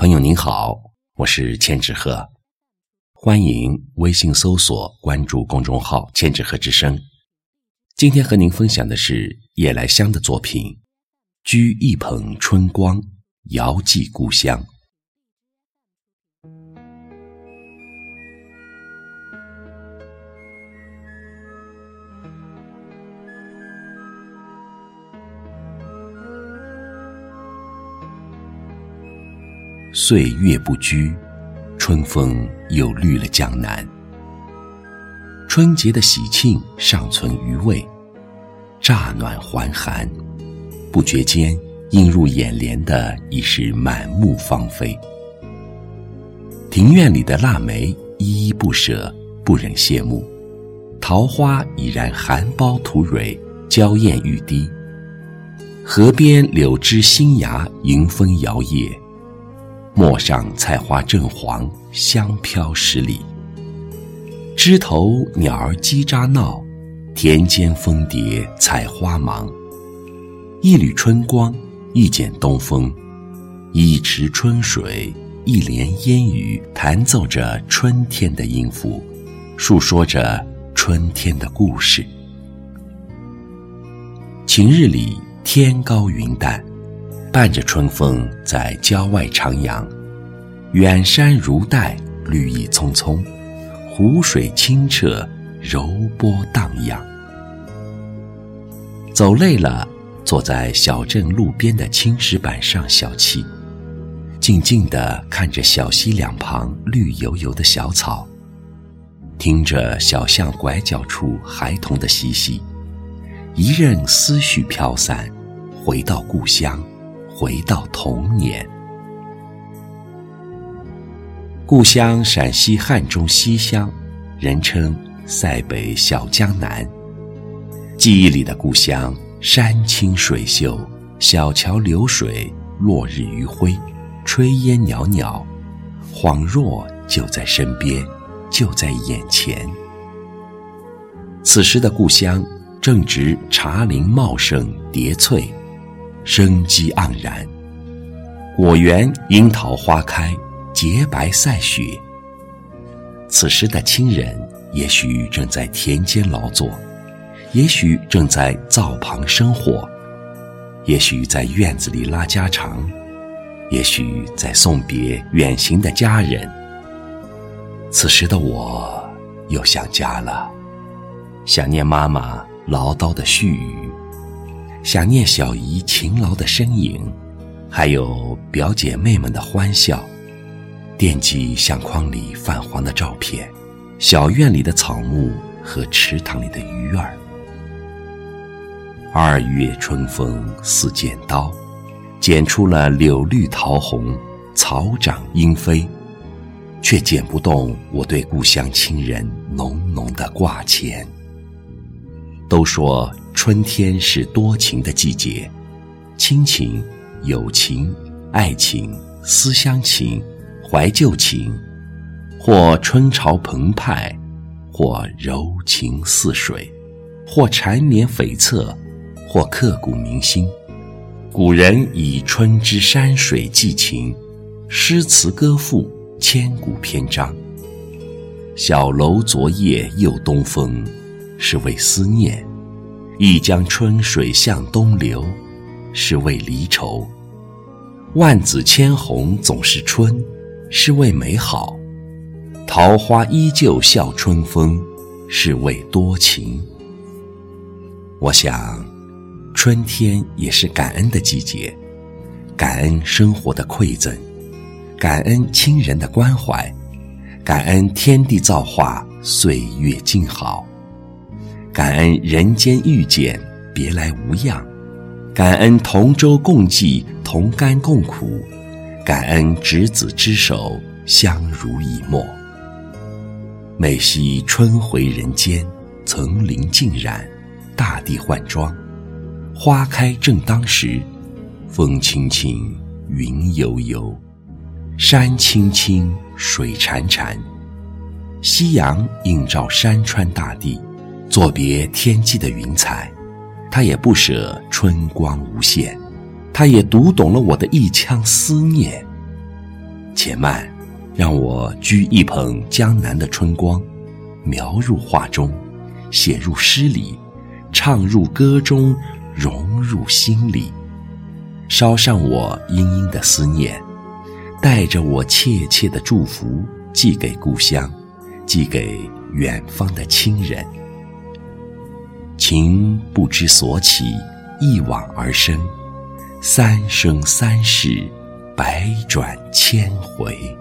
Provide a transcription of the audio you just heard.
朋友您好，我是千纸鹤，欢迎微信搜索关注公众号“千纸鹤之声”。今天和您分享的是夜来香的作品《掬一捧春光，遥寄故乡》。岁月不居，春风又绿了江南。春节的喜庆尚存余味，乍暖还寒，不觉间映入眼帘的已是满目芳菲。庭院里的腊梅依依不舍，不忍谢幕；桃花已然含苞吐蕊，娇艳欲滴。河边柳枝新芽，迎风摇曳。陌上菜花正黄，香飘十里。枝头鸟儿叽喳闹，田间蜂蝶采花忙。一缕春光，一剪东风，一池春水，一帘烟雨，弹奏着春天的音符，述说着春天的故事。晴日里，天高云淡。伴着春风在郊外徜徉，远山如黛，绿意葱葱，湖水清澈，柔波荡漾。走累了，坐在小镇路边的青石板上小憩，静静地看着小溪两旁绿油油的小草，听着小巷拐角处孩童的嬉戏，一任思绪飘散，回到故乡。回到童年，故乡陕西汉中西乡，人称塞北小江南。记忆里的故乡，山清水秀，小桥流水，落日余晖，炊烟袅袅，恍若就在身边，就在眼前。此时的故乡正值茶林茂盛，叠翠。生机盎然，果园樱桃花开，洁白赛雪。此时的亲人也许正在田间劳作，也许正在灶旁生火，也许在院子里拉家常，也许在送别远行的家人。此时的我又想家了，想念妈妈唠叨的絮语。想念小姨勤劳的身影，还有表姐妹们的欢笑；惦记相框里泛黄的照片，小院里的草木和池塘里的鱼儿。二月春风似剪刀，剪出了柳绿桃红，草长莺飞，却剪不动我对故乡亲人浓浓的挂牵。都说。春天是多情的季节，亲情、友情、爱情、思乡情、怀旧情，或春潮澎湃，或柔情似水，或缠绵悱恻，或刻骨铭心。古人以春之山水寄情，诗词歌赋千古篇章。小楼昨夜又东风，是为思念。一江春水向东流，是为离愁；万紫千红总是春，是为美好；桃花依旧笑春风，是为多情。我想，春天也是感恩的季节，感恩生活的馈赠，感恩亲人的关怀，感恩天地造化，岁月静好。感恩人间遇见，别来无恙；感恩同舟共济，同甘共苦；感恩执子之手，相濡以沫。每夕春回人间，层林尽染，大地换装，花开正当时，风轻轻，云悠悠，山青青，水潺潺，夕阳映照山川大地。作别天际的云彩，他也不舍春光无限，他也读懂了我的一腔思念。且慢，让我掬一捧江南的春光，描入画中，写入诗里，唱入歌中，融入心里，捎上我殷殷的思念，带着我切切的祝福，寄给故乡，寄给远方的亲人。情不知所起，一往而深，三生三世，百转千回。